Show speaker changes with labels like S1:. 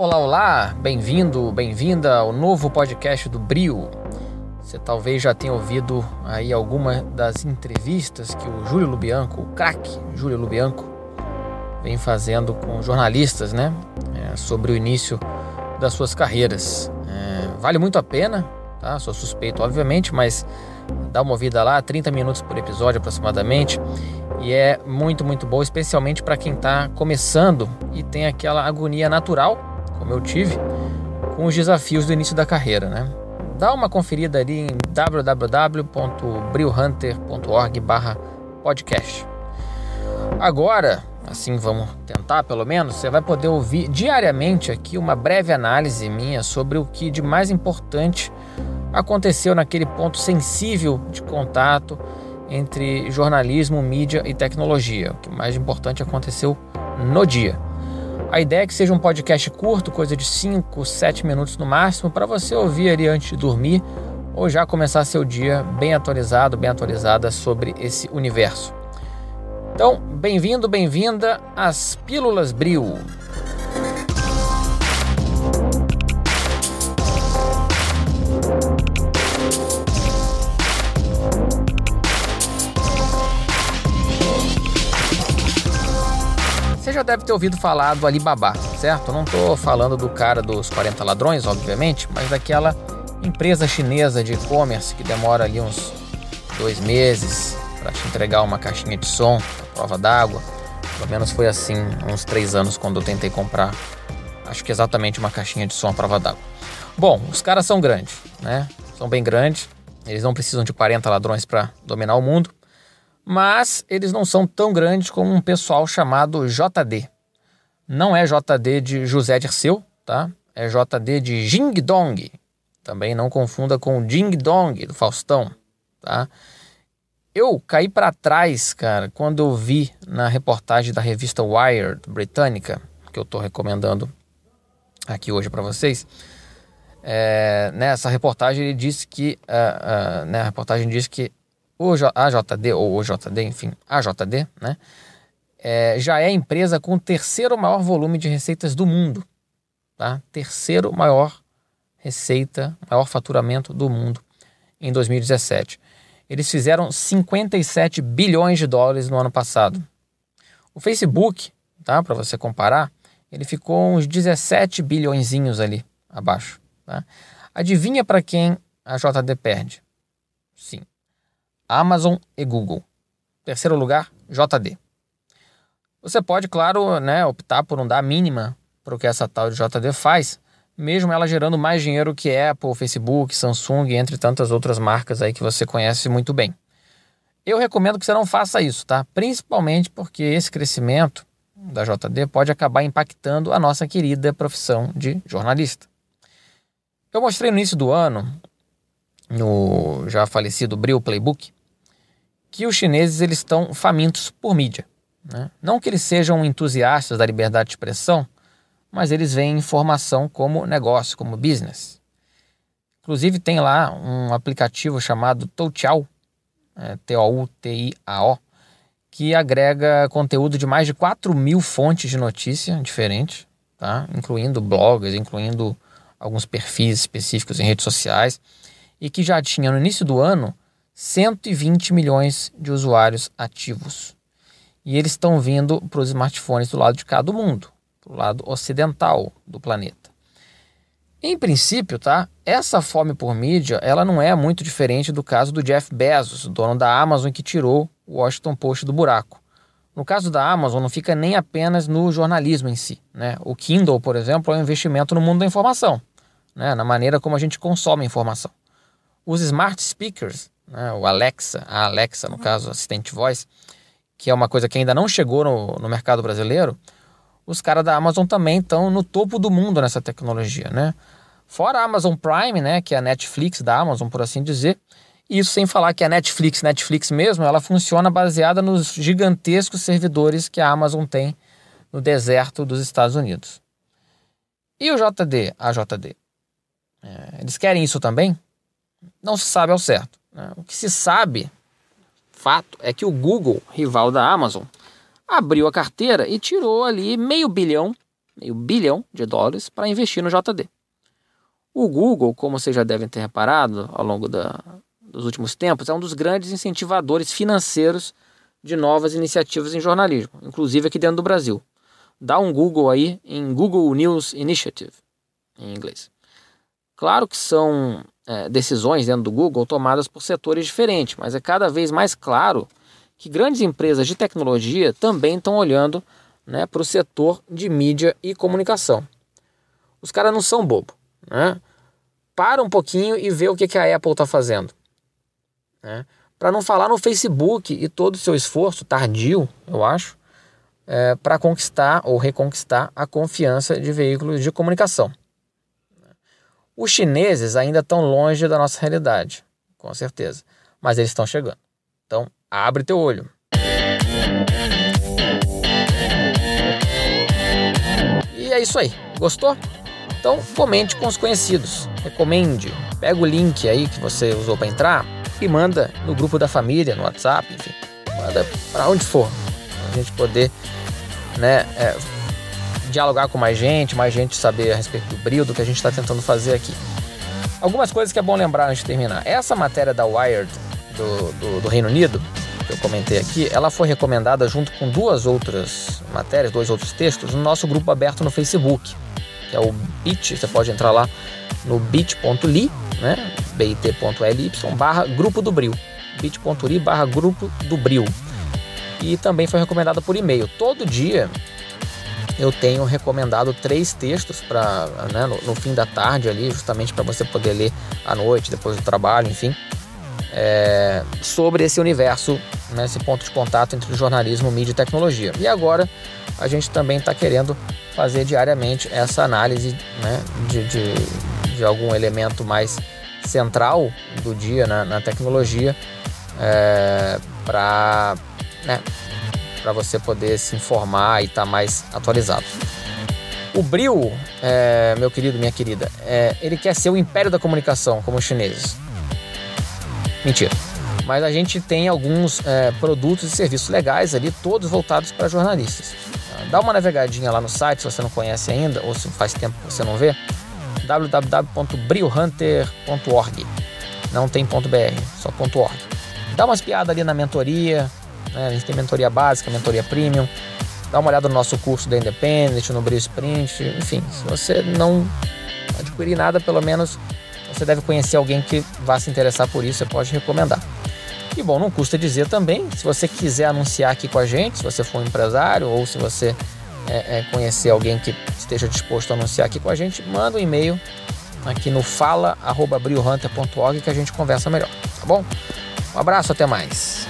S1: Olá, olá, bem-vindo, bem-vinda ao novo podcast do Brio. Você talvez já tenha ouvido aí alguma das entrevistas que o Júlio Lubianco, o craque Júlio Lubianco, vem fazendo com jornalistas, né? É, sobre o início das suas carreiras. É, vale muito a pena, tá? Sou suspeito, obviamente, mas dá uma ouvida lá, 30 minutos por episódio aproximadamente. E é muito, muito bom, especialmente para quem está começando e tem aquela agonia natural, como eu tive, com os desafios do início da carreira, né? Dá uma conferida ali em www.brilhunter.org/podcast. Agora, assim vamos tentar pelo menos, você vai poder ouvir diariamente aqui uma breve análise minha sobre o que de mais importante aconteceu naquele ponto sensível de contato entre jornalismo, mídia e tecnologia. O que mais importante aconteceu no dia. A ideia é que seja um podcast curto, coisa de 5, 7 minutos no máximo, para você ouvir ali antes de dormir ou já começar seu dia bem atualizado, bem atualizada sobre esse universo. Então, bem-vindo, bem-vinda às Pílulas Bril. Já deve ter ouvido falar do Alibaba, certo? não estou falando do cara dos 40 ladrões, obviamente, mas daquela empresa chinesa de e-commerce que demora ali uns dois meses para te entregar uma caixinha de som, prova d'água. Pelo menos foi assim uns três anos quando eu tentei comprar, acho que exatamente uma caixinha de som à prova d'água. Bom, os caras são grandes, né? São bem grandes. Eles não precisam de 40 ladrões para dominar o mundo mas eles não são tão grandes como um pessoal chamado JD. Não é JD de José Dirceu, tá? É JD de Jing Dong. Também não confunda com o Jing Dong do Faustão, tá? Eu caí para trás, cara, quando eu vi na reportagem da revista Wired britânica, que eu estou recomendando aqui hoje para vocês. É, nessa reportagem ele disse que, uh, uh, né, a reportagem diz que o AJD, ou OJD, enfim, AJD, né, é, já é a empresa com o terceiro maior volume de receitas do mundo. Tá? Terceiro maior receita, maior faturamento do mundo em 2017. Eles fizeram 57 bilhões de dólares no ano passado. O Facebook, tá, para você comparar, ele ficou uns 17 bilhõezinhos ali abaixo. Tá? Adivinha para quem a JD perde? Sim, Amazon e Google. Terceiro lugar, JD. Você pode, claro, né, optar por não dar a mínima para o que essa tal de JD faz, mesmo ela gerando mais dinheiro que Apple, Facebook, Samsung, entre tantas outras marcas aí que você conhece muito bem. Eu recomendo que você não faça isso, tá? Principalmente porque esse crescimento da JD pode acabar impactando a nossa querida profissão de jornalista. Eu mostrei no início do ano, no já falecido Bril Playbook, que os chineses eles estão famintos por mídia. Né? Não que eles sejam entusiastas da liberdade de expressão, mas eles veem informação como negócio, como business. Inclusive tem lá um aplicativo chamado Toutiao, é, T-O-U-T-I-A-O, que agrega conteúdo de mais de 4 mil fontes de notícia diferentes, tá? incluindo blogs, incluindo alguns perfis específicos em redes sociais, e que já tinha no início do ano 120 milhões de usuários ativos. E eles estão vindo para os smartphones do lado de cá do mundo, do lado ocidental do planeta. Em princípio, tá? Essa fome por mídia, ela não é muito diferente do caso do Jeff Bezos, dono da Amazon que tirou o Washington Post do buraco. No caso da Amazon, não fica nem apenas no jornalismo em si. Né? O Kindle, por exemplo, é um investimento no mundo da informação, né? na maneira como a gente consome informação. Os smart speakers né, o Alexa, a Alexa, no caso, assistente voz, que é uma coisa que ainda não chegou no, no mercado brasileiro, os caras da Amazon também estão no topo do mundo nessa tecnologia, né? Fora a Amazon Prime, né, que é a Netflix da Amazon, por assim dizer, isso sem falar que a Netflix, Netflix mesmo, ela funciona baseada nos gigantescos servidores que a Amazon tem no deserto dos Estados Unidos. E o JD, a JD? É, eles querem isso também? Não se sabe ao certo. Né? O que se sabe, fato, é que o Google, rival da Amazon, abriu a carteira e tirou ali meio bilhão meio bilhão de dólares para investir no JD. O Google, como vocês já devem ter reparado ao longo da, dos últimos tempos, é um dos grandes incentivadores financeiros de novas iniciativas em jornalismo, inclusive aqui dentro do Brasil. Dá um Google aí em Google News Initiative, em inglês. Claro que são é, decisões dentro do Google tomadas por setores diferentes, mas é cada vez mais claro que grandes empresas de tecnologia também estão olhando né, para o setor de mídia e comunicação. Os caras não são bobo. Né? Para um pouquinho e vê o que, que a Apple está fazendo. Né? Para não falar no Facebook e todo o seu esforço tardio, eu acho, é, para conquistar ou reconquistar a confiança de veículos de comunicação. Os chineses ainda estão longe da nossa realidade, com certeza, mas eles estão chegando. Então, abre teu olho. E é isso aí. Gostou? Então comente com os conhecidos, recomende, pega o link aí que você usou para entrar e manda no grupo da família, no WhatsApp, enfim, manda para onde for, para a gente poder, né, é, dialogar com mais gente, mais gente saber a respeito do brilho do que a gente está tentando fazer aqui. Algumas coisas que é bom lembrar antes de terminar. Essa matéria da Wired do, do, do Reino Unido, que eu comentei aqui, ela foi recomendada junto com duas outras matérias, dois outros textos, no nosso grupo aberto no Facebook que é o bit, você pode entrar lá no bit.ly, né, bit.ly barra grupo do Bril, bit.ly barra grupo do Bril. E também foi recomendado por e-mail. Todo dia eu tenho recomendado três textos para né, no, no, fim da tarde ali, justamente para você poder ler à noite, depois do trabalho, enfim, é, sobre esse universo, né, esse ponto de contato entre jornalismo, mídia e tecnologia. E agora a gente também está querendo fazer diariamente essa análise né, de, de, de, algum elemento mais central do dia na, na tecnologia é, para né, você poder se informar e estar tá mais atualizado. O Bril, é, meu querido, minha querida, é, ele quer ser o império da comunicação, como os chineses. Mentira. Mas a gente tem alguns é, produtos e serviços legais ali, todos voltados para jornalistas. Dá uma navegadinha lá no site se você não conhece ainda ou se faz tempo que você não vê. www.briohunter.org Não tem .br, só .org. Dá uma espiada ali na mentoria. Né? A gente tem mentoria básica, mentoria premium. Dá uma olhada no nosso curso da Independent, no Brio Sprint. Enfim, se você não adquirir nada, pelo menos você deve conhecer alguém que vá se interessar por isso. Você pode recomendar. E bom, não custa dizer também, se você quiser anunciar aqui com a gente, se você for um empresário ou se você é, é, conhecer alguém que esteja disposto a anunciar aqui com a gente, manda um e-mail aqui no fala@briohunter.org que a gente conversa melhor, tá bom? Um abraço, até mais.